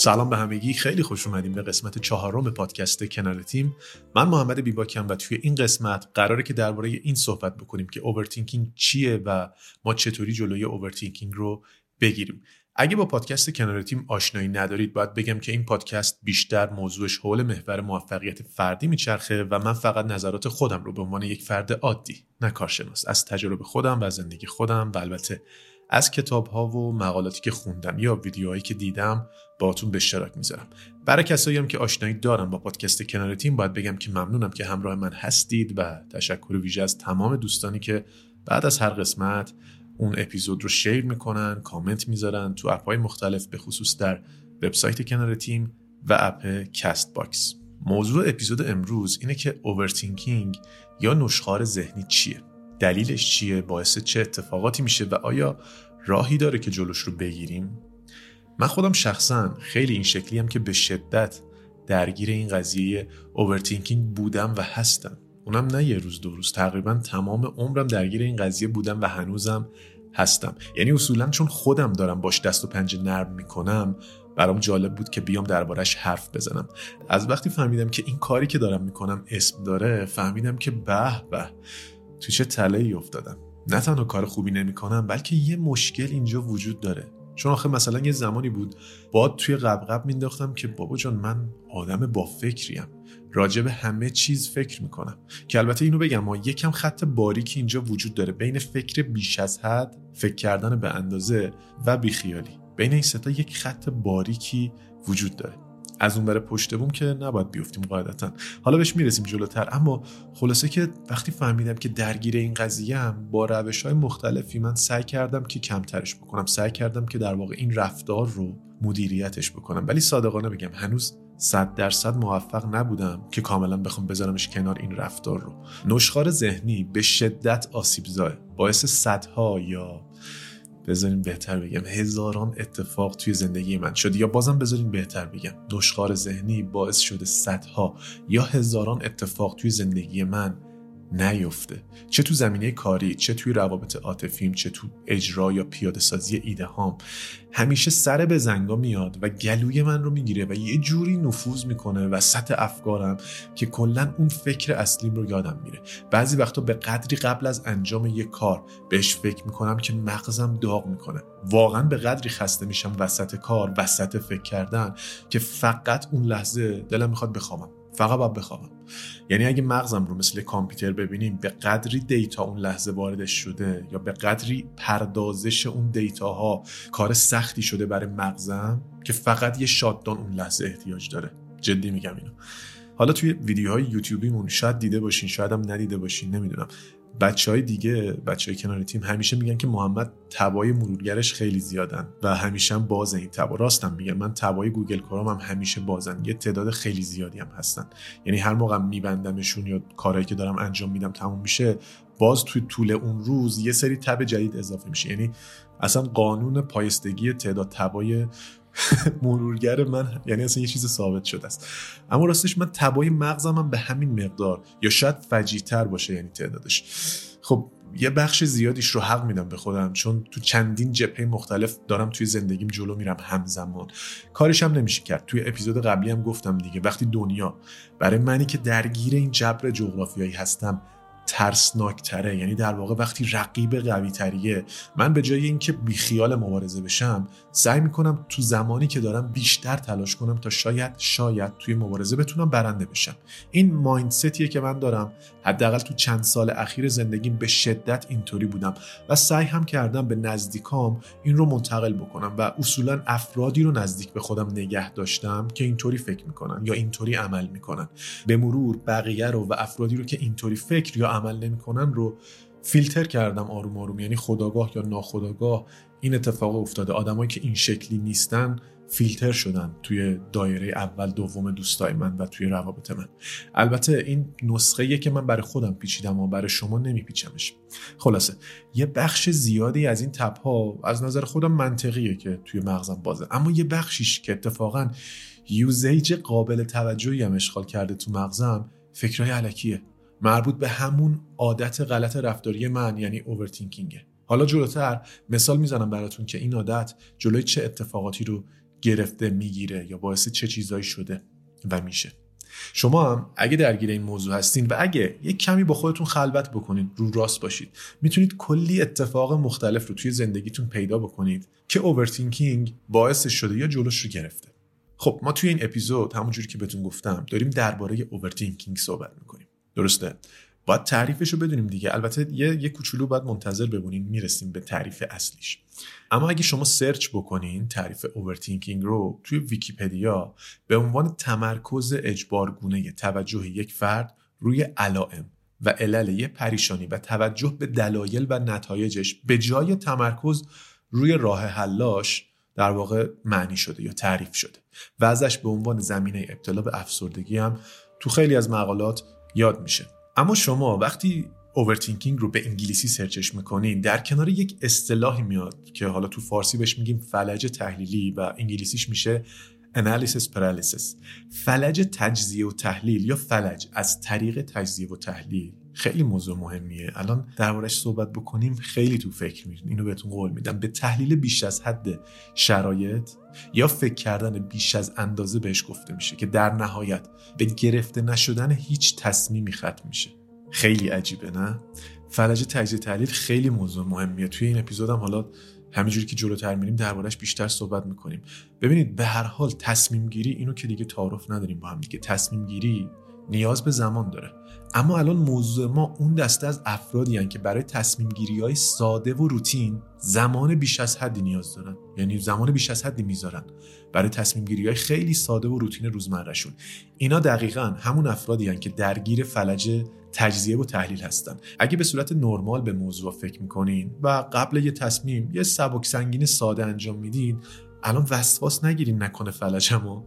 سلام به همگی خیلی خوش اومدیم به قسمت چهارم پادکست کنار تیم. من محمد بیباکم و توی این قسمت قراره که درباره این صحبت بکنیم که overthinking چیه و ما چطوری جلوی overthinking رو بگیریم. اگه با پادکست کنار تیم آشنایی ندارید باید بگم که این پادکست بیشتر موضوعش حول محور موفقیت فردی میچرخه و من فقط نظرات خودم رو به عنوان یک فرد عادی نه کارشناس. از تجربه خودم و زندگی خودم و البته از کتاب ها و مقالاتی که خوندم یا ویدیوهایی که دیدم باهاتون به اشتراک می‌ذارم. برای کسایی هم که آشنایی دارن با پادکست کنار تیم باید بگم که ممنونم که همراه من هستید و تشکر ویژه از تمام دوستانی که بعد از هر قسمت اون اپیزود رو share می‌کنن کامنت می‌ذارن تو app های مختلف به خصوص در وبسایت کنار تیم و app Castbox موضوع اپیزود امروز اینه که overthinking یا نشخار ذهنی چیه؟ دلیلش چیه؟ باعث چه اتفاقاتی میشه و آیا راهی داره که جلوش رو بگیریم؟ من خودم شخصا خیلی این شکلی هم که به شدت درگیر این قضیه اوورتینکینگ بودم و هستم. اونم نه یه روز دو روز تقریبا تمام عمرم درگیر این قضیه بودم و هنوزم هستم. یعنی اصولا چون خودم دارم باش دست و پنجه نرم می‌کنم برام جالب بود که بیام دربارش حرف بزنم. از وقتی فهمیدم که این کاری که دارم می‌کنم اسم داره فهمیدم که به به تو چه تله ای افتادم. نه تنها کار خوبی نمی‌کنم بلکه یه مشکل اینجا وجود داره. چون آخه مثلا یه زمانی بود باد توی قبقب مینداختم که بابا جان من آدم با فکریم راجع به همه چیز فکر می‌کنم. که البته اینو بگم ما یکم خط باریکی اینجا وجود داره. بین فکر بیش از حد فکر کردن به اندازه و بیخیالی. بین این ستا یک خط باریکی وجود داره. از اون بره پشت بوم که نباید بیفتیم قاعدتا. حالا بهش می‌رسیم جلوتر. اما خلاصه که وقتی فهمیدم که درگیر این قضیه هم با روش های مختلفی من سعی کردم که کمترش بکنم. سعی کردم که در واقع این رفتار رو مدیریتش بکنم. ولی صادقانه بگم هنوز صد درصد موفق نبودم که کاملا بخوام بذارمش کنار این رفتار رو. نشخار ذهنی به شدت آسیب زای باعث صدها یا بذارین بهتر بگم. هزاران اتفاق توی زندگی من شد یا بازم بذارین بهتر بگم. نشخار ذهنی باعث شده صدها یا هزاران اتفاق توی زندگی من نیفته. چه تو زمینه کاری چه توی روابط عاطفیم چه تو اجرا یا پیاده سازی ایده هام. همیشه سر به زنگا میاد و گلوی من رو می‌گیره و یه جوری نفوذ می‌کنه وسط افکارم که کلا اون فکر اصلیم رو یادم میره. بعضی وقتا به قدری قبل از انجام یه کار بهش فکر می‌کنم که مغزم داغ می‌کنه. واقعا به قدری خسته میشم وسط کار وسط فکر کردن که فقط اون لحظه دلم می‌خواد بخوابم. فقط باید بخوابم. یعنی اگه مغزم رو مثل کامپیوتر ببینیم به قدری دیتا اون لحظه واردش شده یا به قدری پردازش اون دیتا ها کار سختی شده برای مغزم که فقط یه شاددان اون لحظه احتیاج داره. جدی میگم اینو. حالا توی ویدیوهای یوتیوبیمون شاید دیده باشین شاید هم ندیده باشین نمی‌دونم. بچه های دیگه بچه های کنار تیم همیشه میگن که محمد تبای مرورگرش خیلی زیادن و همیشه هم بازه این تبا. راستم میگن من تبای گوگل کروم هم همیشه بازن. یه تعداد خیلی زیادی هم هستن. یعنی هر موقع میبندمشون یا کارهایی که دارم انجام میدم تموم میشه باز توی طول اون روز یه سری تب جدید اضافه میشه. یعنی اصلا قانون پایستگی تعداد تبای مرورگر من یعنی اصلا یه چیز ثابت شده است. اما راستش من تبای مغزم هم به همین مقدار یا شاید فجیتر باشه یعنی تعدادش. خب یه بخش زیادیش رو حق میدم به خودم چون تو چندین جبهه مختلف دارم توی زندگیم جلو میرم همزمان. کارش هم نمیشه کرد. توی اپیزود قبلی هم گفتم دیگه وقتی دنیا برای منی که درگیر این جبر جغرافیایی هستم ترسناکتره. یعنی در واقع وقتی رقیب قوی تریه من به جای اینکه بیخیال مبارزه بشم سعی می‌کنم تو زمانی که دارم بیشتر تلاش کنم تا شاید شاید توی مبارزه بتونم برنده بشم. این مایندستیه که من دارم. حداقل تو چند سال اخیر زندگیم به شدت اینطوری بودم و سعی هم کردم به نزدیکام این رو منتقل بکنم و اصولا افرادی رو نزدیک به خودم نگه داشتم که اینطوری فکر می‌کنن یا اینطوری عمل می‌کنن. به مرور بقیه رو و افرادی رو که اینطوری فکر یا عمل نمی‌کنن رو فیلتر کردم آروم آروم. یعنی خداگاه یا ناخداگاه این اتفاق افتاده. آدمایی که این شکلی نیستن فیلتر شدن توی دایره اول دوم دوستای من و توی روابط من. البته این نسخه که من برای خودم پیچیدم و برای شما نمیپیچمش. خلاصه یه بخش زیادی از این تپ ها از نظر خودم منطقیه که توی مغزم بازه. اما یه بخشیش که اتفاقا یوزیج قابل توجهی هم اشغال کرده تو مغزم فکرهای علکیه. مربوط به همون عادت غلط رفتاری من یعنی overthinking ه حالا جلوتر مثال می‌زنم براتون که این عادت جلوی چه اتفاقاتی رو گرفته می‌گیره یا باعث چه چیزایی شده و میشه. شما هم اگه درگیر این موضوع هستین و اگه یک کمی با خودتون خلوت بکنید رو راست باشید می‌تونید کلی اتفاق مختلف رو توی زندگیتون پیدا بکنید که overthinking باعث شده یا جلوش رو گرفته. خب ما توی این اپیزود همونجوری که بهتون گفتم داریم درباره overthinking صحبت می‌کنیم. درسته؟ باید تعریفش رو بدونیم دیگه. البته یه, یه کوچولو باید منتظر بمونیم می‌رسیم به تعریف اصلیش. اما اگه شما search بکنین تعریف overthinking رو توی ویکیپدیا به عنوان تمرکز اجبارگونه توجه یک فرد روی علائم و علل یه پریشانی و توجه به دلایل و نتایجش به جای تمرکز روی راه حلاش در واقع معنی شده یا تعریف شده. و ازش به عنوان زمینه ابتلا به افسردگی هم تو خیلی از مقالات یاد میشه. اما شما وقتی overthinking رو به انگلیسی سرچش می‌کنین در کنار یک اصطلاحی میاد که حالا تو فارسی بهش میگیم فلج تحلیلی و انگلیسیش میشه analysis paralysis. فلج تجزیه و تحلیل یا فلج از طریق تجزیه و تحلیل خیلی موضوع مهمیه. الان دربارش صحبت بکنیم خیلی تو فکر میرین اینو بهتون قول میدم. به تحلیل بیش از حد شرایط یا فکر کردن بیش از اندازه بهش گفته میشه که در نهایت به گرفته نشدن هیچ تصمیمی ختم میشه. خیلی عجیبه نه؟ فلج تجزیه تحلیل خیلی موضوع مهمیه. توی این اپیزودم حالا همینجوری که جلوتر میریم دربارش بیشتر صحبت می‌کنیم. ببینید به هر حال تصمیم گیری اینو که دیگه تعارف نداریم با هم دیگه. تصمیم گیری نیاز به زمان داره. اما الان موضوع ما اون دسته از افرادی هن که برای تصمیم گیری های ساده و روتین زمان بیش از حدی نیاز دارن. یعنی زمان بیش از حدی می‌ذارن برای تصمیم گیری های خیلی ساده و روتین روزمرهشون. اینا دقیقا همون افرادی هن که درگیر فلج تجزیه و تحلیل هستن. اگه به صورت نرمال به موضوع فکر می‌کنین و قبل یه تصمیم یه سبک سنگین ساده انجام میدین الان وسواس نگیرین نکنه فلجمو.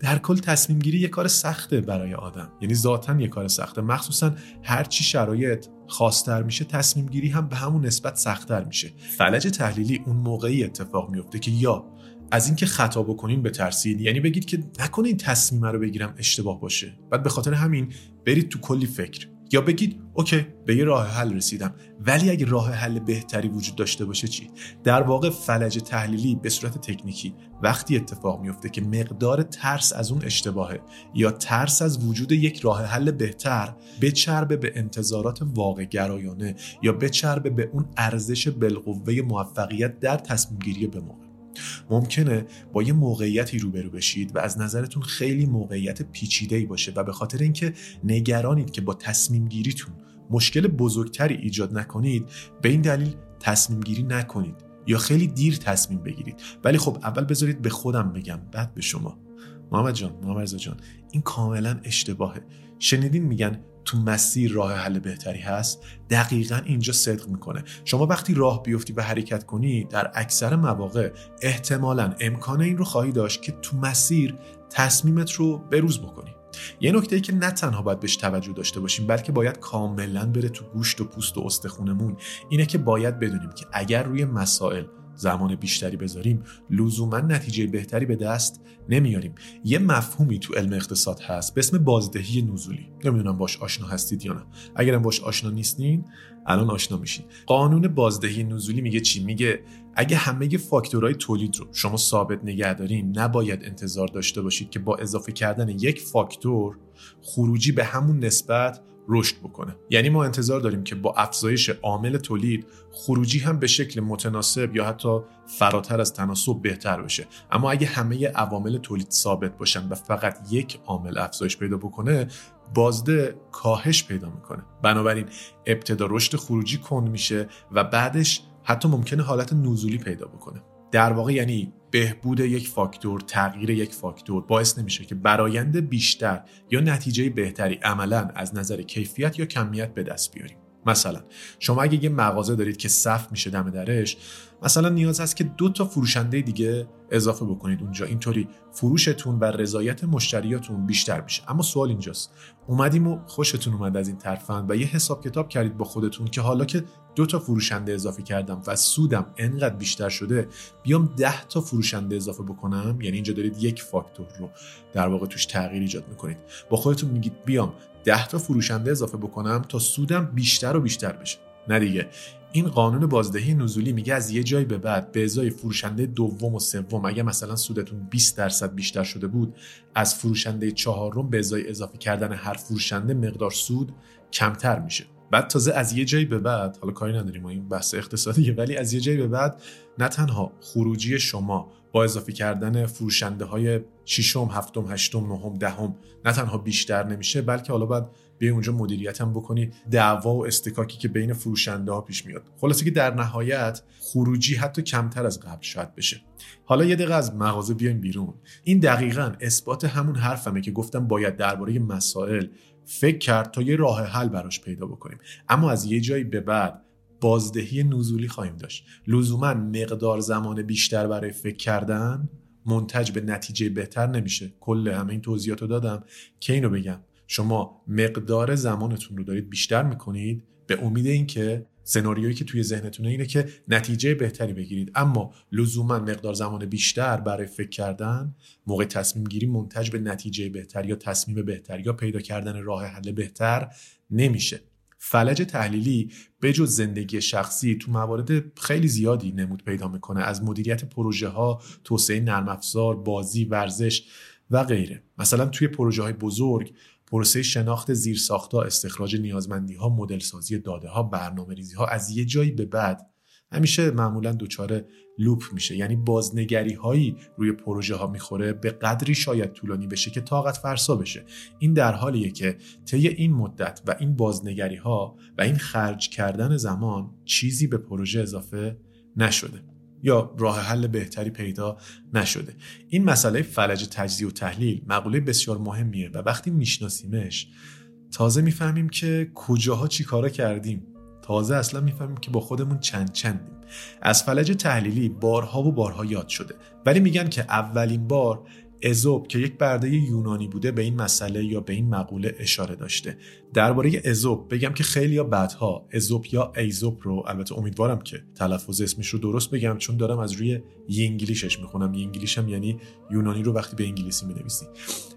در کل تصمیم گیری یه کار سخته برای آدم. یعنی ذاتا یه کار سخته. مخصوصا هر چی شرایط خاصتر میشه تصمیم گیری هم به همون نسبت سختتر میشه. فلج تحلیلی اون موقعی اتفاق میفته که یا از اینکه خطا بکنین بترسید یعنی بگید که نکنه این تصمیم رو بگیرم اشتباه باشه. بعد به خاطر همین برید تو کلی فکر. یا بگید اوکی به یه راه حل رسیدم. ولی اگه راه حل بهتری وجود داشته باشه چی؟ در واقع فلج تحلیلی به صورت تکنیکی وقتی اتفاق میفته که مقدار ترس از اون اشتباهه یا ترس از وجود یک راه حل بهتر بچربه به انتظارات واقع گرایانه یا بچربه به اون ارزش بالقوه موفقیت در تصمیم گیری به موقع. ممکنه با یه موقعیتی روبرو بشید و از نظرتون خیلی موقعیت پیچیده ای باشه و به خاطر اینکه نگرانید که با تصمیم گیریتون مشکل بزرگتری ایجاد نکنید به این دلیل تصمیم گیری نکنید یا خیلی دیر تصمیم بگیرید. ولی خب اول بذارید به خودم بگم بعد به شما. محمد جان محمد جان این کاملا اشتباهه. شنیدین میگن تو مسیر راه حل بهتری هست دقیقا اینجا صدق می‌کنه. شما وقتی راه بیفتی و حرکت کنی در اکثر مواقع احتمالا امکان این رو خواهی داشت که تو مسیر تصمیمت رو بروز بکنی. یه نکته ای که نه تنها باید بهش توجه داشته باشیم بلکه باید کاملا بره تو گوشت و پوست و استخونمون اینه که باید بدونیم که اگر روی مسائل زمان بیشتری بذاریم لزوما نتیجه بهتری به دست نمیاریم. یه مفهومی تو علم اقتصاد هست به اسم بازدهی نزولی. نمی‌دونم باش آشنا هستید یا نه. اگرم باش آشنا نیستین الان آشنا میشین. قانون بازدهی نزولی میگه چی؟ میگه اگه همه فاکتورهای تولید رو شما ثابت نگه دارین نباید انتظار داشته باشید که با اضافه کردن یک فاکتور خروجی به همون نسبت رشد بکنه. یعنی ما انتظار داریم که با افزایش عامل تولید خروجی هم به شکل متناسب یا حتی فراتر از تناسب بهتر بشه. اما اگه همه عوامل تولید ثابت باشن و فقط یک عامل افزایش پیدا بکنه بازده کاهش پیدا می‌کنه. بنابراین ابتدا رشد خروجی کند میشه و بعدش حتی ممکنه حالت نزولی پیدا بکنه. در واقع یعنی بهبود یک فاکتور تغییر یک فاکتور باعث نمیشه که برایند بیشتر یا نتیجه بهتری عملا از نظر کیفیت یا کمیت به دست بیاریم. مثلا شما اگه یه مغازه دارید که صف میشه دم درش مثلا نیاز هست که دو تا فروشنده دیگه اضافه بکنید اونجا. اینطوری فروشتون و رضایت مشتریاتون بیشتر میشه. اما سوال اینجاست. اومدیم و خوشتون اومد از این طرفن و یه حساب کتاب کردید با خودتون که حالا که دو تا فروشنده اضافه کردم و سودم انقدر بیشتر شده بیام ده تا فروشنده اضافه بکنم؟ یعنی اینجا دارید یک فاکتور رو در واقع توش تغییر ایجاد می‌کنید. با خودتون میگید بیام ده تا فروشنده اضافه بکنم تا سودم بیشتر و بیشتر بشه. نه دیگه. این قانون بازدهی نزولی میگه از یه جایی به بعد به ازای فروشنده دوم و سوم اگه مثلا سودتون 20 درصد بیشتر شده بود از فروشنده چهارم به ازای اضافه کردن هر فروشنده مقدار سود کمتر میشه. بعد تازه از یه جایی به بعد حالا کاری نداریم این بحث اقتصادیه ولی از یه جایی به بعد نه تنها خروجی شما با اضافه کردن فروشنده های ششم، هفتم، هشتم، نهم، دهم نه تنها بیشتر نمیشه بلکه حالا باید بیای اونجا مدیریت هم بکنی دعوا و استکاکی که بین فروشنده ها پیش میاد. خلاصه که در نهایت خروجی حتی کمتر از قبل شاید بشه. حالا یه دقیقه از مغازه بیایم بیرون. این دقیقا اثبات همون حرفمه که گفتم باید درباره مسائل فکر کرد تا یه راه حل براش پیدا بکنیم. اما از یه جایی به بعد بازدهی نزولی خواهیم داشت. لزوما مقدار زمان بیشتر برای فکر کردن منتج به نتیجه بهتر نمیشه. کل همه این توضیحات رو دادم که اینو بگم. شما مقدار زمانتون رو دارید بیشتر می‌کنید به امید اینکه سناریویی که توی ذهنتونه اینه که نتیجه بهتری بگیرید. اما لزوما مقدار زمان بیشتر برای فکر کردن موقع تصمیم گیری منتج به نتیجه بهتر یا تصمیم بهتر یا پیدا کردن راه حل بهتر نمیشه. فلج تحلیلی به جز زندگی شخصی تو موارد خیلی زیادی نمود پیدا می‌کنه. از مدیریت پروژه ها توسعه نرم افزار بازی ورزش و غیره. مثلا توی پروژه های بزرگ پروسه شناخت زیرساختها استخراج نیازمندی ها مدل سازی داده ها برنامه ریزی از یه جایی به بعد همیشه معمولا دچار لوپ میشه. یعنی بازنگری هایی روی پروژه ها می‌خوره به قدری شاید طولانی بشه که طاقت فرسا بشه. این در حالیه که طی این مدت و این بازنگری ها و این خرج کردن زمان چیزی به پروژه اضافه نشده. یا راه حل بهتری پیدا نشده. این مسئله فلج تجزیه و تحلیل مقوله بسیار مهمیه و وقتی میشناسیمش تازه می‌فهمیم که کجاها چی کارا کردیم. تازه اصلا می‌فهمیم که با خودمون چند چندیم. از فلج تحلیلی بارها و بارها یاد شده. ولی میگن که اولین بار ازوب که یک برده یونانی بوده به این مسئله یا به این مقوله اشاره داشته. درباره ازوب بگم که خیلی یا بعدها ازوب یا ایزوب رو البته امیدوارم که تلفظ اسمش رو درست بگم چون دارم از روی English ش می‌خونم. English م یعنی یونانی رو وقتی به انگلیسی می‌نویسی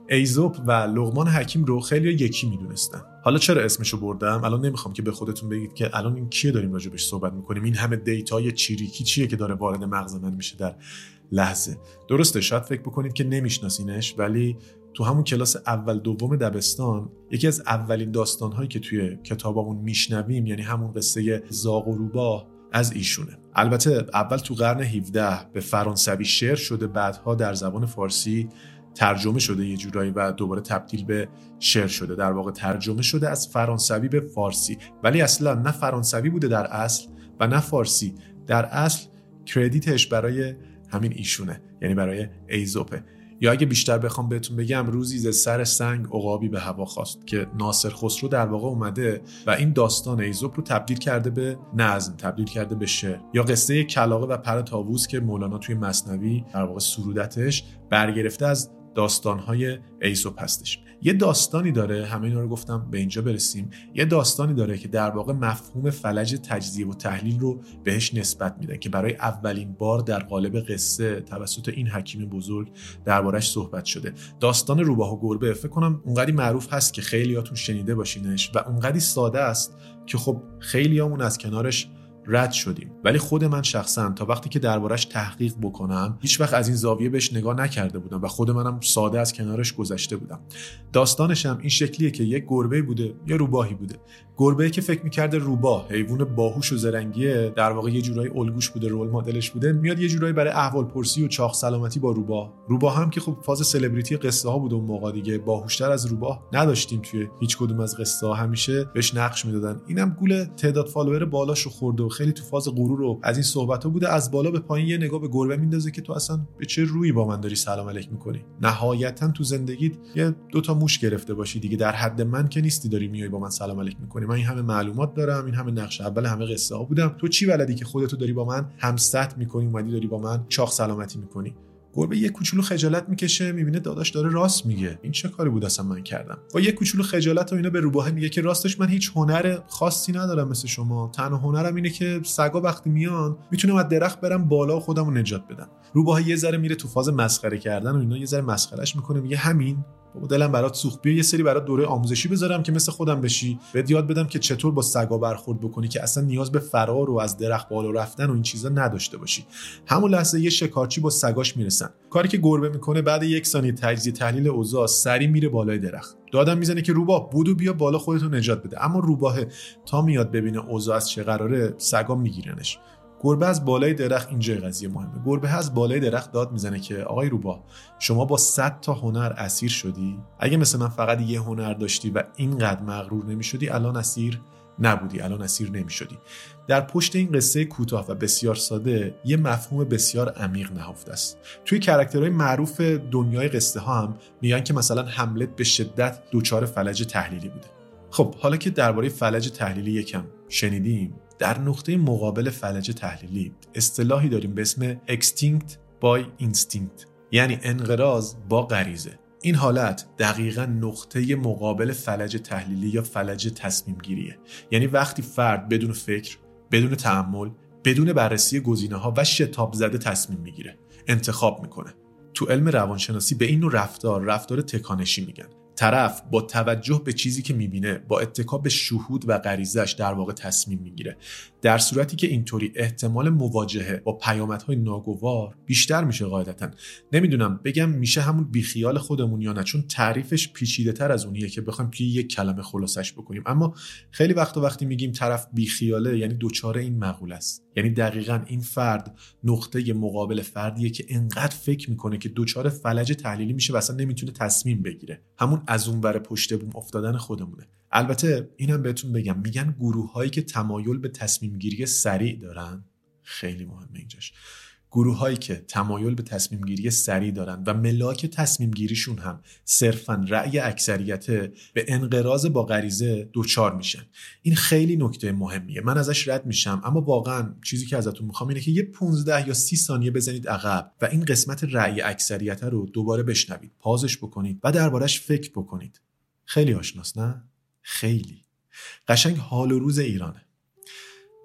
ایزوب و لقمان حکیم رو خیلی یکی می‌دونستن. حالا چرا اسمشو بردم؟ الان نمی‌خوام که به خودتون بگید که الان این کیه داریم راجبش صحبت می‌کنیم. این همه دیتای چیریکی چیه که داره وارد مغز من میشه در لحظه. درسته شاید فکر بکنید که نمیشناسینش ولی تو همون کلاس اول دوم دبستان یکی از اولین داستانهایی که توی کتابمون میشنویم یعنی همون قصه زاغ و روباه از ایشونه. البته اول تو قرن 17 به فرانسوی شعر شده بعدها در زبان فارسی ترجمه شده یه جورایی و دوباره تبدیل به شعر شده. در واقع ترجمه شده از فرانسوی به فارسی. ولی اصلا نه فرانسوی بوده در اصل و نه فارسی. در اصل کردیتش برای همین ایشونه یعنی برای ایزوپه. یا اگه بیشتر بخوام بهتون بگم روزی ز سر سنگ عقابی به هوا خواست که ناصر خسرو در واقع اومده و این داستان ایزوپ رو تبدیل کرده به نظم تبدیل کرده به شعر. یا قصه کلاقه و پر تاووس که مولانا توی مصنوی در واقع سرودتش برگرفته از داستانهای ایزوپ هستش. یه داستانی داره همه اینا رو گفتم به اینجا برسیم. یه داستانی داره که در واقع مفهوم فلج تجزیه و تحلیل رو بهش نسبت میده که برای اولین بار در قالب قصه توسط این حکیم بزرگ دربارش صحبت شده. داستان روباه و گربه فکر کنم اونقدی معروف هست که خیلیاتون شنیده باشینش و اونقدی ساده است که خب خیلیامون از کنارش رد شدیم. ولی خود من شخصا تا وقتی که دربارش تحقیق بکنم هیچ وقت از این زاویه بهش نگاه نکرده بودم و خود منم ساده از کنارش گذشته بودم. داستانش هم این شکلیه که یک گربه بوده یا روباهی بوده. گربه که فکر می‌کرده روباه حیوان باهوش و زرنگیه در واقع یه جورایی الگوش بوده role model ش بوده میاد یه جورایی برای احوال پرسی و چاق سلامتی با روباه. روباه هم که خب فاز سلبریتی قصه ها بود اون موقع دیگه باهوشتر از روباه نداشتیم توی هیچ کدوم از قصه ها همیشه بهش نقش می‌دادن. اینم گول تعداد follower بالاشو خورده و خیلی تو فاز غرور و از این صحبت ها بوده. از بالا به پایین یه نگاه به گربه میندازه که تو اصلا به چه روی با من داری سلام علیک می‌کنی؟ نهایتا تو زندگیت یه دو تا موش گرفته باشی دیگه. در حد من که نیستی داری میای با من سلام علیک می‌کنی. من این همه معلومات دارم این همه نقش اول همه قصه ها بودم. تو چی بلدی که خودتو داری با من هم‌سطح می‌کنی اومدی داری با من چاق سلامتی می‌کنی؟ گربه یه کوچولو خجالت می‌کشه می‌بینه داداش داره راست میگه. این چه کاری بود اصلا من کردم؟ با یه کوچولو خجالت و اینا به روباه میگه که راستش من هیچ هنر خاصی ندارم مثل شما. تنها هنرم اینه که سگا وقتی میان می‌تونم از درخت برم بالا و خودم رو نجات بدم. روباه یه ذره میره تو فاز مسخره کردن و اینا یه ذره مسخرهش می‌کنه میگه همین. بابا دلم برات سوخت. بیا یه سری برات دوره آموزشی بذارم که مثل خودم بشی. بهت یاد بدم که چطور با سگا برخورد بکنی که اصلا نیاز به فرار و از درخت بالا رفتن و این چیزا نداشته باشی. همون لحظه یه شکارچی با سگاش می‌رسن. کاری که گربه می‌کنه بعد یک ثانیه تجزیه تحلیل اوضاع سری میره بالای درخت. دادم می‌زنه که روباه بودو بیا بالا خودتو نجات بده. اما روباه تا میاد ببینه اوضاع از چه قراره سگا میگیرنش. گربه از بالای درخت اینجای قضیه مهمه. گربه از بالای درخت داد می‌زنه که آقای روبا شما با 100 تا هنر اسیر شدی؟ اگه مثل من فقط یه هنر داشتی و اینقدر مغرور نمی‌شدی الان اسیر نبودی الان اسیر نمی‌شدی. در پشت این قصه کوتاه و بسیار ساده یه مفهوم بسیار عمیق نهفته است. توی کرکترهای معروف دنیای قصه ها هم میگن که مثلا هملت به شدت دچار فلج تحلیلی بوده. خب حالا که درباره فلج تحلیلی یکم شنیدیم در نقطه مقابل فلج تحلیلی اصطلاحی داریم به اسم extinct by instinct یعنی انقراض با غریزه. این حالت دقیقا نقطه مقابل فلج تحلیلی یا فلج تصمیم گیریه یعنی وقتی فرد بدون فکر بدون تعمل بدون بررسی گزینه ها و شتاب زده تصمیم می‌گیره انتخاب می‌کنه. تو علم روانشناسی به این نوع رفتار رفتار تکانشی میگن. طرف با توجه به چیزی که می‌بینه با اتکا به شهود و غریزش در واقع تصمیم می‌گیره. در صورتی که اینطوری احتمال مواجهه با پیامدهای ناگوار بیشتر میشه قاعدتا. نمی‌دونم بگم میشه همون بیخیال خودمون یا نه چون تعریفش پیچیده تر از اونیه که بخوایم توی یک کلمه خلاصش بکنیم. اما خیلی وقت و وقتی میگیم طرف بیخیاله یعنی دوچاره این مقوله است. یعنی دقیقا این فرد نقطه مقابل فردیه که انقدر فکر می‌کنه که دوچار فلج تحلیلی میشه و اصلا نمی‌تونه تصمیم بگیره. همون از اون بر پشت بوم افتادن خودمونه. البته اینم بهتون بگم میگن گروه هایی که تمایل به تصمیم گیری سریع دارن خیلی مهمه اینجاش. گروه هایی که تمایل به تصمیم گیری سریع دارن و ملاک تصمیم گیریشون هم صرفا رأی اکثریت به انقراض با غریزه دوچار میشن. این خیلی نکته مهمیه. من ازش رد میشم اما واقعا چیزی که ازتون می‌خوام اینه که یه 15 یا 30 ثانیه بزنید عقب و این قسمت رأی اکثریت رو دوباره بشنوید پازش بکنید و دربارش فکر بکنید. خیلی آشناس نه؟ خیلی. قشنگ حال و روز ایرانه.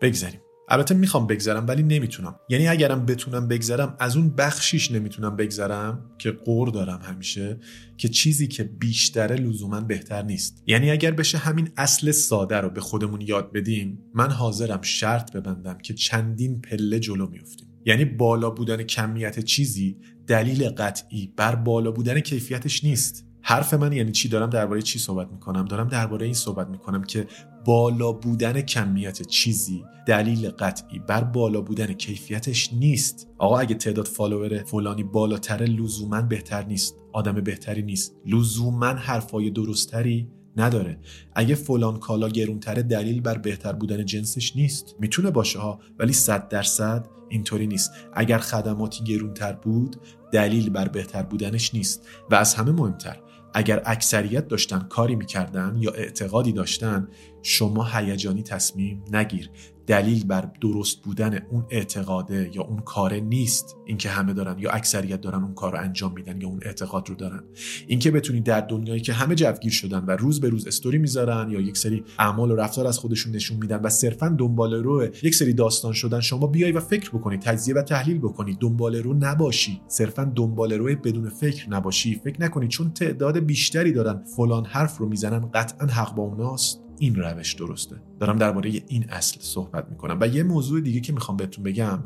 بگذریم البته می‌خوام بگذرم ولی نمی‌تونم. یعنی اگرم بتونم بگذرم از اون بخشیش نمی‌تونم بگذرم که قور دارم همیشه که چیزی که بیشتره لزوما بهتر نیست. یعنی اگر بشه همین اصل ساده رو به خودمون یاد بدیم من حاضرم شرط ببندم که چندین پله جلو میفتیم. یعنی بالا بودن کمیت چیزی دلیل قطعی بر بالا بودن کیفیتش نیست. حرف من یعنی چی؟ دارم درباره چی صحبت می‌کنم؟ دارم درباره این صحبت می‌کنم که بالا بودن کمیت چیزی دلیل قطعی بر بالا بودن کیفیتش نیست. آقا اگه تعداد فالوور فلانی بالاتر لزوما بهتر نیست. آدم بهتری نیست. لزوما حرفای درستری نداره. اگه فلان کالا گرونتره دلیل بر بهتر بودن جنسش نیست. می‌تونه باشه ها ولی صد درصد اینطوری نیست. اگر خدماتی گرونتر بود دلیل بر بهتر بودنش نیست. و از همه مهمتر اگر اکثریت داشتن کاری می‌کردن یا اعتقادی داشتن شما هیجانی تصمیم نگیر. دلیل بر درست بودن اون اعتقاده یا اون کاره نیست اینکه همه دارن یا اکثریت دارن اون کار رو انجام میدن یا اون اعتقاد رو دارن. اینکه بتونی در دنیایی که همه جوگیر شدن و روز به روز استوری می‌ذارن یا یک سری اعمال و رفتار از خودشون نشون میدن و صرفا دنبال رو یک سری داستان شدن شما بیای و فکر بکنی تجزیه و تحلیل بکنی دنبال رو نباشی. صرفا دنبال رو بدون فکر نباشی. فکر نکنی چون تعداد بیشتری دارن فلان حرف رو می‌زنن قطعا حق با اوناست. این روش درسته. دارم درباره این اصل صحبت می‌کنم. و یه موضوع دیگه که می‌خوام بهتون بگم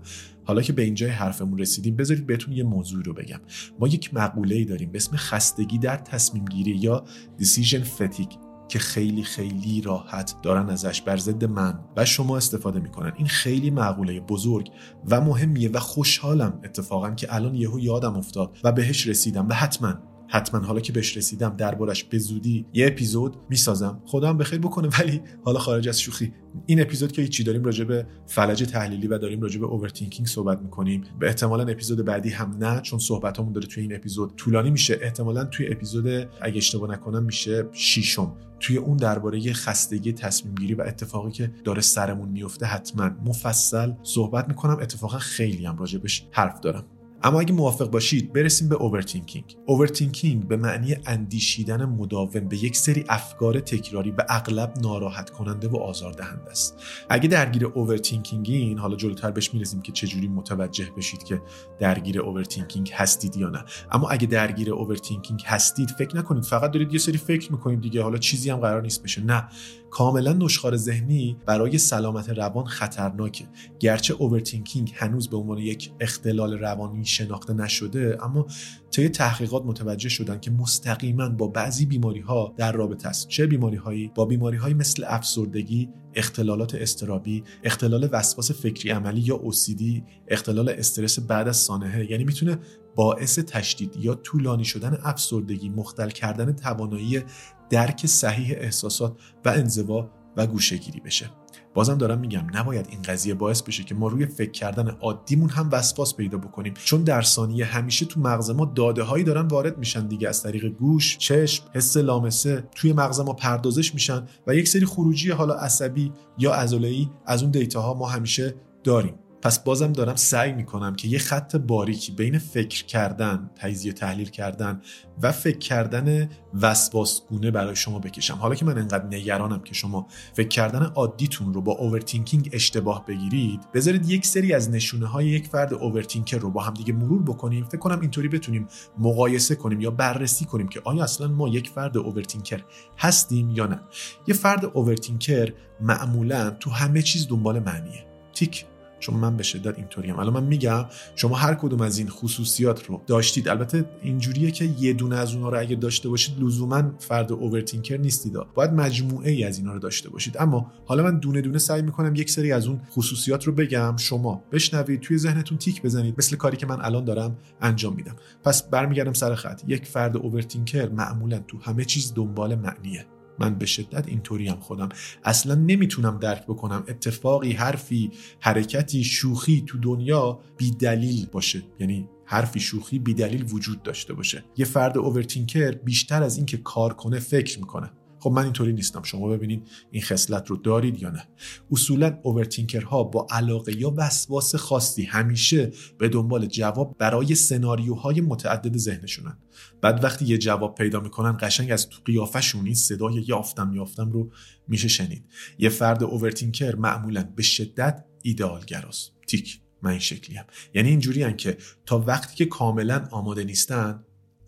حالا که به اینجای حرفمون رسیدیم بذارید بهتون یه موضوع رو بگم. ما یک مقوله ای داریم به اسم خستگی در تصمیم گیری یا decision fatigue که خیلی خیلی راحت دارن ازش بر ضد من و شما استفاده می‌کنن. این خیلی مقوله بزرگ و مهمیه و خوشحالم اتفاقا که الان یهو یادم افتاد و بهش رسیدم و حتما حتما حالا که بهش رسیدم دربارش به زودی یه اپیزود می‌سازم. خدا هم بخیر بکنه ولی حالا خارج از شوخی. این اپیزود که هیچی داریم راجع به فلج تحلیلی و داریم راجع به overthinking صحبت می‌کنیم. به احتمالا اپیزود بعدی هم نه چون صحبتامون داره توی این اپیزود طولانی میشه. احتمالا توی اپیزود اگه اشتباه نکنم میشه شیشم توی اون درباره خستگی تصمیم گیری و اتفاقی که داره سرمون میفته حتما مفصل صحبت می‌کنم. اتفاقا خیلی هم راجبش حرف دارم. اما اگه موافق باشید برسیم به overthinking overthinking به معنی اندیشیدن مداوم به یک سری افکار تکراری و اغلب ناراحت کننده و آزاردهنده است. اگه درگیر overthinking ین حالا جلوتر بهش می‌رسیم که چجوری متوجه بشید که درگیر overthinking هستید یا نه. اما اگه درگیر overthinking هستید فکر نکنید فقط دارید یه سری فکر می‌کنید دیگه حالا چیزی هم قرار نیست بشه. نه. کاملا نشخوار ذهنی برای سلامت روان خطرناکه. گرچه overthinking هنوز به عنوان یک اختلال روانی شناخته نشده اما طی تحقیقات متوجه شدن که مستقیما با بعضی بیماری ها در رابطه است. چه بیماری هایی با بیماری هایی مثل افسردگی اختلالات اضطرابی اختلال وسواس فکری عملی یا OCD اختلال استرس بعد از سانحه. یعنی می‌تونه باعث تشدید یا طولانی شدن افسردگی مختل کردن توانایی درک صحیح احساسات و انزوا و گوشهگیری بشه. بازم دارم میگم نباید این قضیه باعث بشه که ما روی فکر کردن عادیمون هم وسواس پیدا بکنیم. چون در ثانیه همیشه تو مغز ما داده هایی دارن وارد میشن دیگه از طریق گوش چشم حس لامسه توی مغز ما پردازش میشن و یک سری خروجی حالا عصبی یا عضلایی از اون data ما همیشه داریم. پس بازم دارم سعی می‌کنم که یه خط باریکی بین فکر کردن تجزیه تحلیل کردن و فکر کردن وسواسگونه برای شما بکشم. حالا که من انقدر نگرانم که شما فکر کردن عادیتون رو با overthinking اشتباه بگیرید بذارید یک سری از نشونه های یک فرد overthinker رو با هم دیگه مرور بکنیم. فکر کنم اینطوری بتونیم مقایسه کنیم یا بررسی کنیم که آیا اصلا ما یک فرد overthinker هستیم یا نه. یه فرد اوورتینکر معمولا تو همه چیز دنبال معنیه. تیک. چون من به شدت اینطوریم الان من میگم شما هر کدوم از این خصوصیات رو داشتید. البته اینجوریه که یه دونه از اونها رو اگه داشته باشید لزوما فرد اوورتینکر نیستید. باید مجموعه ای از اینا رو داشته باشید. اما حالا من دونه دونه سعی می‌کنم یک سری از اون خصوصیات رو بگم. شما بشنوید توی ذهنتون تیک بزنید. مثل کاری که من الان دارم انجام میدم. پس برمیگردم سر خط. یک فرد اوورتینکر معمولا تو همه چیز دنبال معنیه. من به شدت اینطوری هم خودم. اصلا نمی‌تونم درک بکنم اتفاقی حرفی حرکتی شوخی تو دنیا بی دلیل باشه. یعنی حرفی شوخی بی دلیل وجود داشته باشه. یه فرد اوورتینکر بیشتر از اینکه کار کنه فکر می‌کنه. خب من اینطوری نیستم. شما ببینید این خصلت رو دارید یا نه. اصولا اوورتینکرها با علاقه یا وسواس خاصی همیشه به دنبال جواب برای سناریوهای متعدد ذهنشونن. بعد وقتی یه جواب پیدا می‌کنن قشنگ از تو قیافشون این صدای یافتم یافتم رو میشه شنید. یه فرد اوورتینکر معمولا به شدت ایدئالگراست تیک. من این شکلی هم. یعنی اینجوری که تا وقتی که کاملا آماده نیستن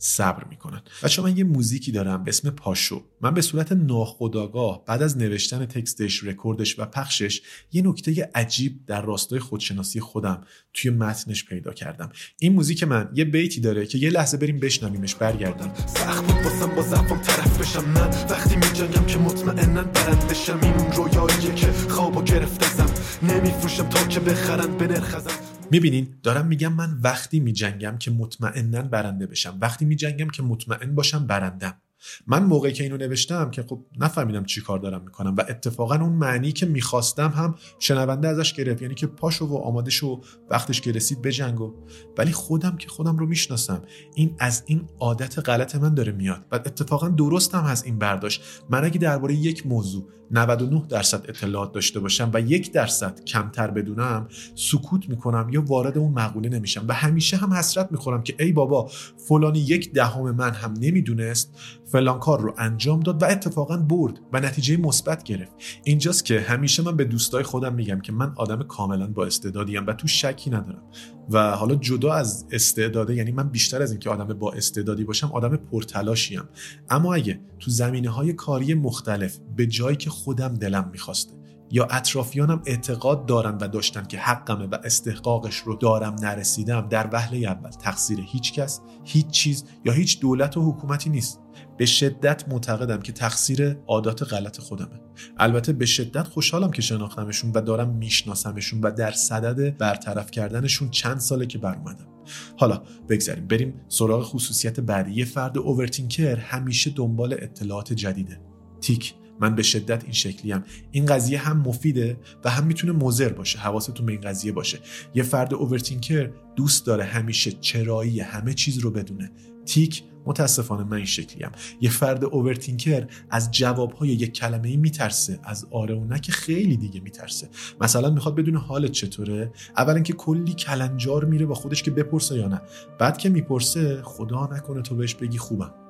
صبر می‌کنن بچه من یه موزیکی دارم به اسم پاشو. من به صورت ناخودآگاه بعد از نوشتن تکستش رکوردش و پخشش یه نکته عجیب در راستای خودشناسی خودم توی متنش پیدا کردم. این موزیک من یه بیتی داره که یه لحظه بریم بشنویمش برگردم. سخت بود با زفام طرف بشم. من وقتی میجنگم که مطمئنن برندشم این اون رویاییه که خوابو گرفتزم نمیفروشم تا که بخرن به نرخزم می‌بینین دارم میگم من وقتی میجنگم که مطمئنا برنده بشم. وقتی میجنگم که مطمئن باشم برندم. من موقعی که اینو نوشتم که خب نفهمیدم چی کار دارم می‌کنم و اتفاقا اون معنی که می‌خواستم هم شنونده ازش گرفت. یعنی که پاشو و آماده شو وقتش که رسید بجنگو ولی خودم که خودم رو می‌شناسم. این از این عادت غلط من داره میاد. و اتفاقا درستم از این برداشت. من اگه درباره یک موضوع 99 درصد اطلاعات داشته باشم و یک درصد کمتر بدونم سکوت می‌کنم یا وارد اون مقوله نمیشم. و همیشه هم حسرت می‌خورم که ای بابا فلانی یک دهم من هم نمی‌دونست فلان کار رو انجام داد و اتفاقا برد و نتیجه مثبت گرفت. اینجاست که همیشه من به دوستای خودم میگم که من آدم کاملا با استعدادیم و تو شکی ندارم. و حالا جدا از استعداده یعنی من بیشتر از اینکه آدم با استعدادی باشم آدم پرتلاشیم. اما اگه تو زمینه های کاری مختلف به جایی که خودم دلم می‌خواسته. یا اطرافیانم اعتقاد دارن و داشتن که حقمه و استحقاقش رو دارم نرسیدم در وهله اول. تقصیر هیچ کس هیچ چیز یا هیچ دولت و حکومتی نیست. به شدت معتقدم که تقصیر عادات غلط خودمه. البته به شدت خوشحالم که شناختمشون و دارم میشناسمشون و در صدد برطرف کردنشون چند ساله که بر اومدم حالا بگذاریم بریم سراغ خصوصیت بعدی. یه فرد اوورتینکر همیشه دنبال اطلاعات جدیده. تیک. من به شدت این شکلی این قضیه هم مفیده و هم می‌تونه مضر باشه حواستون به این قضیه باشه. یه فرد اوورتینکر دوست داره همیشه چرایی همه چیز رو بدونه. تیک متاسفانه من این شکلیم یه فرد اوورتینکر از جوابهای یک کلمه ای میترسه از آره و نه که خیلی دیگه میترسه. مثلا می‌خواد بدون حالت چطوره؟ اول اینکه کلی کلنجار میره با خودش که بپرسه یا نه. بعد که می‌پرسه خدا نکنه تو بهش بگی خوبم.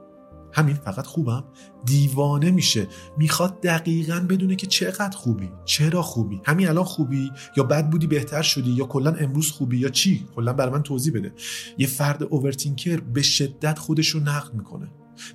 همین فقط خوبم. دیوانه میشه. می‌خواد دقیقا بدونه که چقدر خوبی. چرا خوبی؟ همین الان خوبی؟ یا بد بودی بهتر شدی؟ یا کلا امروز خوبی؟ یا چی؟ کلا برای من توضیح بده. یه فرد اوورتینکر به شدت خودش رو نقد می‌کنه.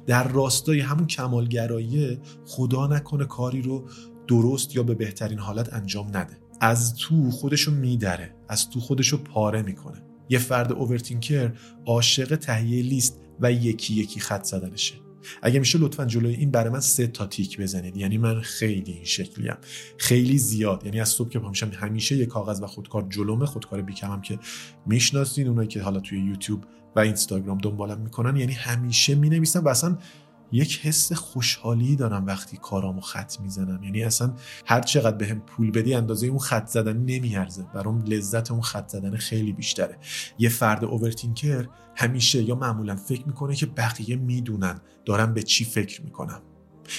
در راستای همون کمالگرایی خدا نکنه کاری رو درست یا به بهترین حالت انجام نده. از تو خودشو میدره. از تو خودشو پاره می‌کنه. یه فرد اوورتینکر عاشق تهیه لیست و یکی یکی خط زدنشه. اگه میشه لطفا جلوی این برای من سه تا تیک بزنید. یعنی من خیلی این شکلیم. خیلی زیاد. یعنی از صبح که پا همیشه یه کاغذ و خودکار جلومه خودکار بیکمم که می‌شناسین اونایی که حالا توی یوتیوب و اینستاگرام دنبالم می‌کنن. یعنی همیشه می‌نویسم و اصلا یک حس خوشحالی دارم وقتی کارامو خط می‌زنم. یعنی اصلا هر چقدر بهم به پول بدی اندازه اون خط زدن نمیارزه. برام لذت اون خط زدن خیلی بیشتره. یه فرد اوورتینکر همیشه یا معمولا فکر می‌کنه که بقیه می‌دونن. دارم به چی فکر می‌کنم.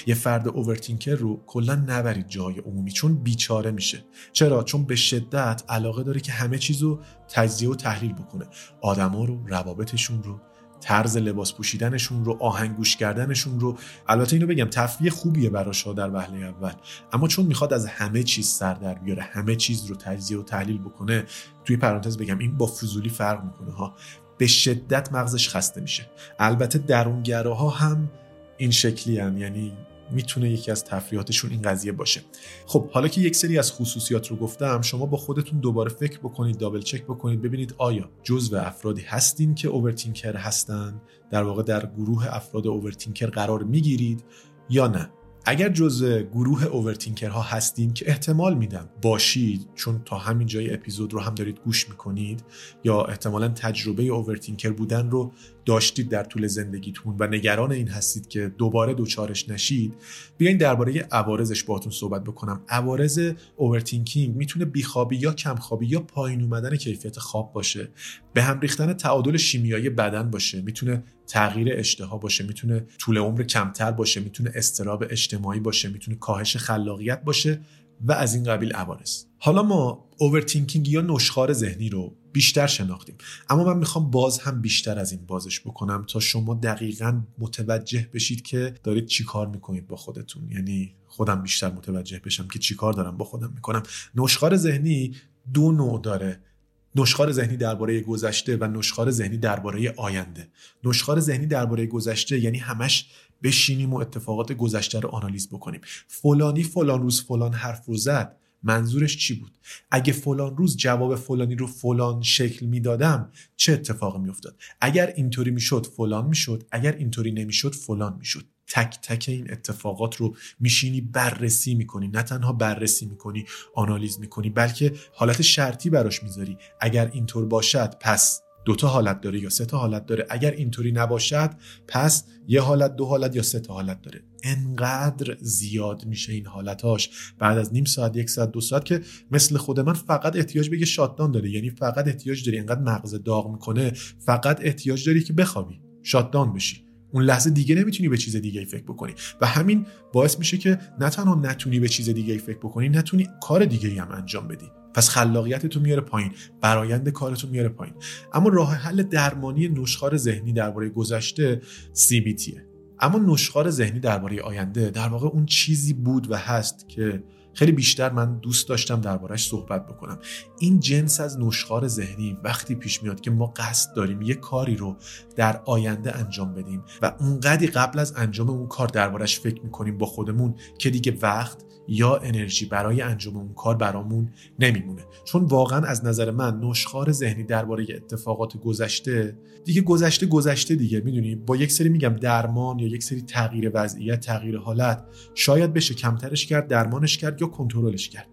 یه فرد اوورتینکر رو کلا نبرید جای عمومی چون بیچاره میشه. چرا؟ چون به شدت علاقه داره که همه چیزو تجزیه و تحلیل بکنه. آدما رو روابطشون رو طرز لباس پوشیدنشون رو آهنگوش کردنشون رو. البته اینو بگم تفریح خوبیه براش در وهله اول. اما چون می‌خواد از همه چیز سر در بیاره همه چیز رو تجزیه و تحلیل بکنه توی پرانتز بگم این با فضولی فرق می‌کنه ها. به شدت مغزش خسته میشه. البته درونگراها هم این شکلی هم. یعنی می‌تونه یکی از تفریحاتشون این قضیه باشه. خب حالا که یک سری از خصوصیات رو گفتم شما با خودتون دوباره فکر بکنید دابل چک بکنید ببینید آیا جزو افرادی هستین که اوورتینکر هستن؟ در واقع در گروه افراد اوورتینکر قرار می‌گیرید یا نه؟ اگر جزء گروه اوورتینکرها هستین که احتمال میدم باشید چون تا همین جای اپیزود رو هم دارید گوش می‌کنید یا احتمالا تجربه overthinker بودن رو داشتید در طول زندگیتون و نگران این هستید که دوباره دچارش نشید بیاین درباره عوارضش باهاتون صحبت بکنم. عوارض overthinking می‌تونه بیخوابی یا کمخوابی یا پایین اومدن کیفیت خواب باشه. به هم ریختن تعادل شیمیایی بدن باشه. می‌تونه تغییر اشتها باشه. می‌تونه طول عمر کمتر باشه. می‌تونه اضطراب اجتماعی باشه. می‌تونه کاهش خلاقیت باشه و از این قبیل عوارض. حالا ما اوورتینکینگ یا نشخار ذهنی رو بیشتر شناختیم. اما من می‌خوام باز هم بیشتر از این بازش بکنم تا شما دقیقا متوجه بشید که دارید چی کار می‌کنید با خودتون. یعنی خودم بیشتر متوجه بشم که چی کار دارم با خودم می‌کنم. نشخار ذهنی دو نوع داره. نشخار ذهنی درباره گذشته و نشخار ذهنی درباره آینده. نشخار ذهنی درباره گذشته یعنی همش بشینیم و اتفاقات گذشته رو آنالیز بکنیم. فلانی فلان روز فلان حرف رو زد. منظورش چی بود؟ اگه فلان روز جواب فلانی رو فلان شکل می‌دادم چه اتفاقی میافتاد؟ اگر اینطوری می‌شد فلان می‌شد. اگر اینطوری نمی‌شد فلان می‌شد. تک تک این اتفاقات رو میشینی بررسی می‌کنی. نه تنها بررسی می‌کنی آنالیز می‌کنی بلکه حالت شرطی براش می‌ذاری. اگر اینطور باشد پس دو تا حالت داره یا سه تا حالت داره. اگر اینطوری نباشد پس یه حالت دو حالت یا سه تا حالت داره. انقدر زیاد میشه این حالتاش. بعد از نیم ساعت یک ساعت دو ساعت که مثل خود من فقط احتیاج به یه شاتدان داره. یعنی فقط احتیاج داری انقدر مغز داغ می‌کنه فقط احتیاج داری که بخوابی. شاتدان بشی. اون لحظه دیگه نمی‌تونی به چیز دیگه ای فکر بکنی. و همین باعث میشه که نه تنها نتونی به چیز دیگه ای فکر بکنی نتونی کار دیگه ای هم انجام بدی. پس خلاقیت میاره پایین برایند کارتو میاره پایین. اما راه حل درمانی نشخار ذهنی درباره گذشته CBT اما نشخار ذهنی درباره آینده در واقع اون چیزی بود و هست که خیلی بیشتر من دوست داشتم دربارهش صحبت بکنم. این جنس از نشخار ذهنی وقتی پیش میاد که ما قصد داریم یه کاری رو در آینده انجام بدیم و اونقدی قبل از انجام اون کار دربارش فکر می‌کنیم با خودمون که دیگه وقت یا انرژی برای انجام اون کار برامون نمیمونه. چون واقعا از نظر من نشخار ذهنی درباره اتفاقات گذشته دیگه گذشته گذشته دیگه می‌دونی؟ با یک سری میگم درمان یا یک سری تغییر وضعیت تغییر حالت شاید بشه کمترش کرد درمانش کرد یا کنترلش کرد.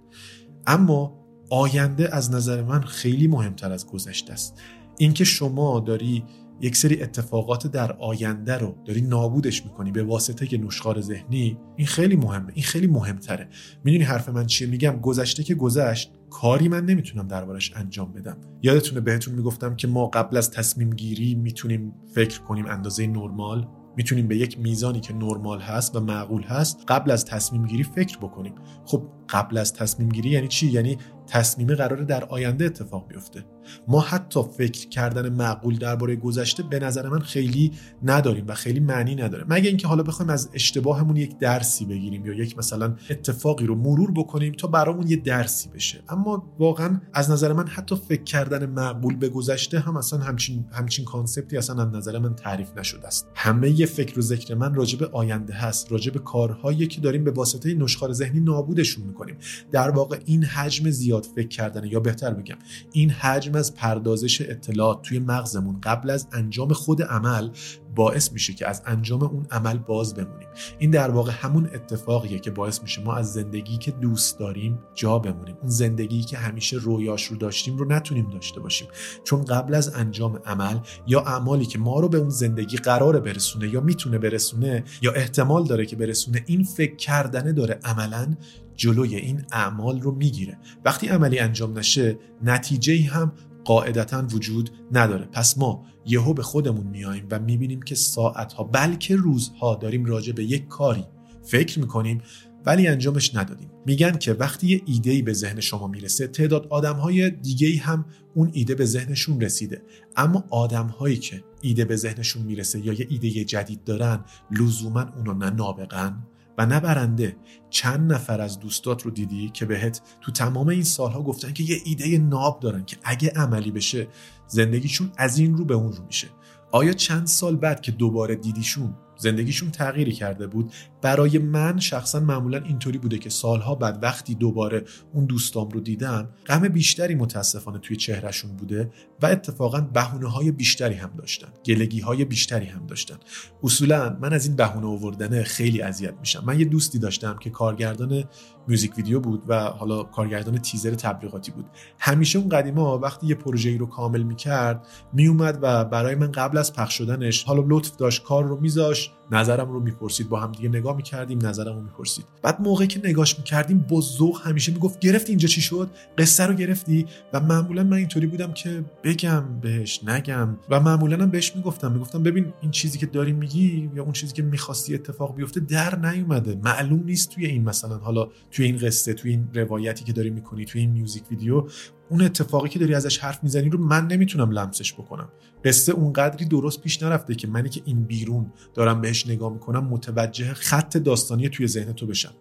اما آینده از نظر من خیلی مهمتر از گذشته است. اینکه شما داری یک سری اتفاقات در آینده رو داری نابودش می‌کنی به واسطه نشخار ذهنی این خیلی مهمه این خیلی مهمتره. می‌دونی حرف من چیه؟ میگم گذشته که گذشت کاری من نمی‌تونم دربارش انجام بدم. یادتونه بهتون می‌گفتم که ما قبل از تصمیم گیری می‌تونیم فکر کنیم اندازه نرمال؟ می‌تونیم به یک میزانی که نرمال هست و معقول هست قبل از تصمیم گیری فکر بکنیم. خب قبل از تصمیم گیری یعنی چی؟ یعنی تصمیم قراره در آینده اتفاق بیفته. ما حتی فکر کردن معقول درباره گذشته به نظر من خیلی نداریم و خیلی معنی نداره. مگه اینکه حالا بخوایم از اشتباهمون یک درسی بگیریم یا یک مثلا اتفاقی رو مرور بکنیم تا برامون یه درسی بشه. اما واقعا از نظر من حتی فکر کردن معقول به گذشته هم اصلا همچین همچین کانسپتی اصلا از نظر من تعریف نشده است. همه یه فکر و ذکر من راجع به آینده هست راجع به کارهایی که داریم به واسطه نشخوار ذهنی نابودشون می‌کنیم. در واقع این حجم زیاد فکر کردن یا بهتر بگم این حجم از پردازش اطلاعات توی مغزمون قبل از انجام خود عمل باعث میشه که از انجام اون عمل باز بمونیم. این در واقع همون اتفاقیه که باعث میشه ما از زندگی که دوست داریم جا بمونیم. اون زندگی که همیشه رویاش رو داشتیم رو نتونیم داشته باشیم. چون قبل از انجام عمل یا اعمالی که ما رو به اون زندگی قرار برسونه یا می‌تونه برسونه یا احتمال داره که برسونه این فکر کردنه داره عملا جلوی این اعمال رو می‌گیره. وقتی عملی انجام نشه نتیجه هم قاعدتا وجود نداره. پس ما یهو به خودمون میاییم و می‌بینیم که ساعتها بلکه روزها داریم راجع به یک کاری فکر می‌کنیم ولی انجامش ندادیم. میگن که وقتی یه ایده به ذهن شما می‌رسه تعداد آدمهای دیگه هم اون ایده به ذهنشون رسیده. اما آدمهایی که ایده به ذهنشون می‌رسه یا یه ایده جدید دارن لزوما اونو نه نابغن و نه برنده. چند نفر از دوستات رو دیدی که بهت تو تمام این سالها گفتن که یه ایده ناب دارن که اگه عملی بشه زندگیشون از این رو به اون رو میشه. آیا چند سال بعد که دوباره دیدیشون زندگیشون تغییری کرده بود. برای من شخصا معمولا اینطوری بوده که سالها بعد وقتی دوباره اون دوستام رو دیدم غم بیشتری متاسفانه توی چهرهشون بوده و اتفاقا بهونه های بیشتری هم داشتن گلگی های بیشتری هم داشتن. اصولا من از این بهونه آوردن خیلی اذیت میشم. من یه دوستی داشتم که کارگردان میوزیک ویدیو بود و حالا کارگردان تیزر تبلیغاتی بود. همیشه اون قدیما وقتی یه پروژه رو کامل می‌کرد میومد و برای من قبل از پخش شدنش حالا لطف داشت کار رو میذاشت نظرم رو می‌پرسید با هم دیگه نگاه می‌کردیم نظرم رو می‌پرسید. بعد موقعی که نگاش می‌کردیم با ذوق همیشه می‌گفت گرفتی اینجا چی شد؟ قصه رو گرفتی؟ و معمولا من اینطوری بودم که بگم بهش نگم. و معمولا هم بهش می‌گفتم می‌گفتم ببین این چیزی که داری میگی یا اون چیزی که می‌خواستی اتفاق بیفته در نیومده. معلوم نیست توی این مثلا حالا توی این قصه توی این روایتی که داری می‌کنی توی این میوزیک ویدیو اون اتفاقی که داری ازش حرف می‌زنی رو من نمی‌تونم لمسش بکنم. قصه اونقدری درست پیش نرفته که منی که این بیرون دارم بهش نگاه می‌کنم متوجه خط داستانی توی ذهن تو بشم.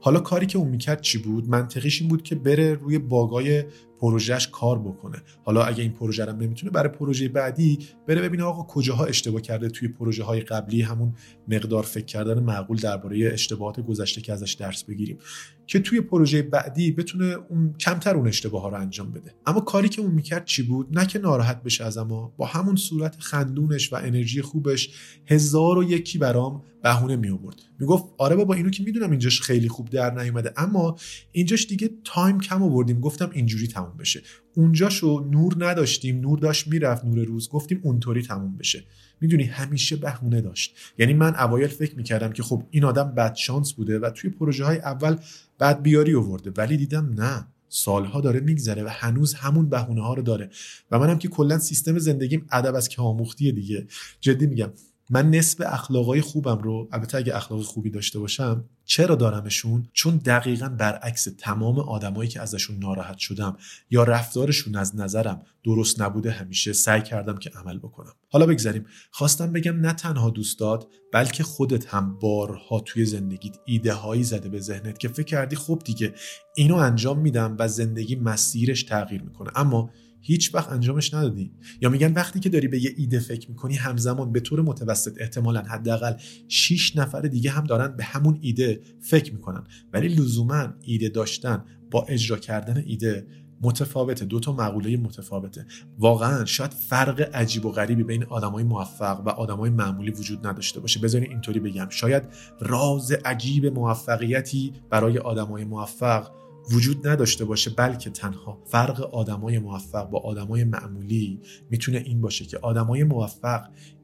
حالا کاری که اون می‌کرد چی بود؟ منطقیش این بود که بره روی باگای پروژهش کار بکنه. حالا اگه این پروژه رو نمی‌تونه برای پروژه بعدی بره ببینه آقا کجاها اشتباه کرده توی پروژه های قبلی همون مقدار فکر کردن معقول درباره اشتباهات گذشته که ازش درس بگیریم. که توی پروژه بعدی بتونه اون کمتر اون اشتباه ها رو انجام بده. اما کاری که اون می‌کرد چی بود؟ نه که ناراحت بشه از اما با همون صورت خندونش و انرژی خوبش هزار و یکی برام بهونه می آورد می‌گفت آره بابا اینو که می‌دونم اینجاش خیلی خوب در نیومده اما اینجاش دیگه تایم کم آوردیم. گفتم اینجوری تموم بشه. اونجاشو نور نداشتیم نور داشت می‌رفت نور روز. گفتیم اونطوری تموم بشه. می‌دونی همیشه بهونه داشت. یعنی من اوایل فکر می‌کردم که خب این آدم بد شانس بوده و توی پروژه های اول بد بیاری آورده ولی دیدم نه. سالها داره میگذره و هنوز همون بهونه ها رو داره. و منم که کلا سیستم زندگیم ادب از که آموختی دیگه. جدی میگم. من نصف اخلاقای خوبم رو البته اگه اخلاق خوبی داشته باشم چرا دارمشون؟ چون دقیقا برعکس تمام آدمایی که ازشون ناراحت شدم یا رفتارشون از نظرم درست نبوده همیشه سعی کردم که عمل بکنم. حالا بگذاریم. خواستم بگم نه تنها دوستات بلکه خودت هم بارها توی زندگیت ایده هایی زده به ذهنت که فکر کردی خب دیگه اینو انجام میدم و زندگی مسیرش تغییر می‌کنه. اما هیچ وقت انجامش ندادی. یا میگن وقتی که داری به یه ایده فکر می‌کنی همزمان به طور متوسط احتمالا حداقل 6 نفر دیگه هم دارن به همون ایده فکر می‌کنن. ولی لزوما ایده داشتن با اجرا کردن ایده متفاوته. دو تا مقوله متفاوته. واقعا شاید فرق عجیب و غریبی بین آدمای موفق و آدمای معمولی وجود نداشته باشه. بذارین اینطوری بگم. شاید راز عجیب موفقیتی برای آدمای موفق وجود نداشته باشه بلکه تنها فرق آدمای موفق با آدمای معمولی می‌تونه این باشه که آدمای موفق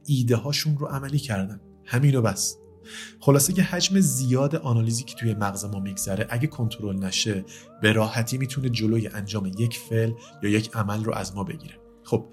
ایده هاشون رو عملی کردن. همینو بس. خلاصه که حجم زیاد آنالیزی که توی مغز ما میگذره اگه کنترل نشه به راحتی می‌تونه جلوی انجام یک فعل یا یک عمل رو از ما بگیره. خب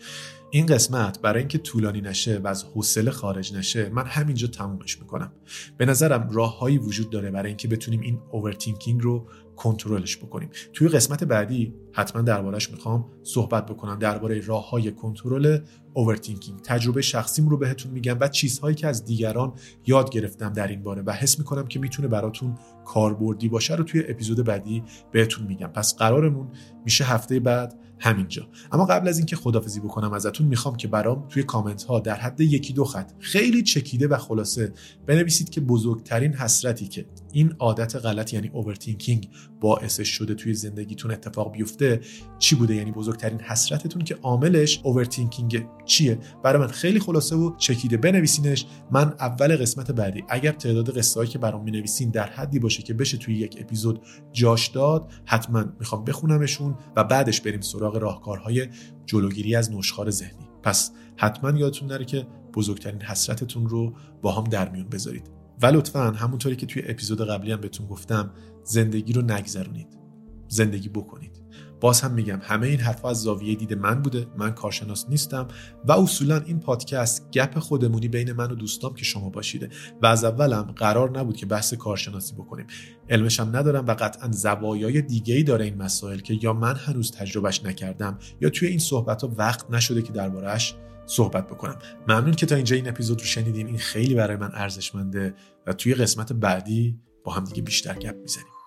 این قسمت برای اینکه طولانی نشه و از حوصله خارج نشه من همینجا تمومش می‌کنم. به نظرم راههایی وجود داره برای اینکه بتونیم این overthinking رو کنترلش بکنیم. توی قسمت بعدی حتما دربارهش می‌خوام صحبت بکنم. درباره راه های کنترل overthinking تجربه شخصیم رو بهتون میگم و چیزهایی که از دیگران یاد گرفتم در این باره و حس می‌کنم که می‌تونه براتون کاربردی باشه رو توی اپیزود بعدی بهتون میگم. پس قرارمون میشه هفته بعد همینجا. اما قبل از اینکه خدافظی بکنم ازتون می‌خوام که برام توی کامنت ها در حد یکی دو خط خیلی چکیده و خلاصه بنویسید که بزرگترین حسرتی که این عادت غلط یعنی overthinking باعثش شده توی زندگیتون اتفاق بیفته چی بوده؟ یعنی بزرگترین حسرتتون که عاملش overthinking چیه؟ برای من خیلی خلاصه و چکیده. بنویسینش. من اول قسمت بعدی. اگر تعداد قصه که برام می‌نویسین در حدی باشه که بشه توی یک اپیزود جاش داد حتما می‌خوام بخونمشون و بعدش بریم سراغ راهکارهای جلوگیری از نشخوار ذهنی. پس حتما یادتون نره که بزرگترین حسرتتون رو با هم در میون بذارید. و لطفا همونطوری که توی اپیزود قبلی هم بهتون گفتم زندگی رو نگذرونید. زندگی بکنید. باز هم میگم همه این حرفها از زاویه دید من بوده. من کارشناس نیستم و اصولا این پادکست گپ خودمونی بین من و دوستام که شما باشیده و از اولم قرار نبود که بحث کارشناسی بکنیم. علمشم ندارم و قطعا زوایای دیگه ای داره این مسائل که یا من هنوز تجربهش نکردم یا توی این صحبت ها وقت نشده که دربارهش صحبت بکنم. ممنون که تا اینجا این اپیزود رو شنیدین. این خیلی برای من ارزشمنده و توی قسمت بعدی با هم دیگه بیشتر گپ می‌زنیم.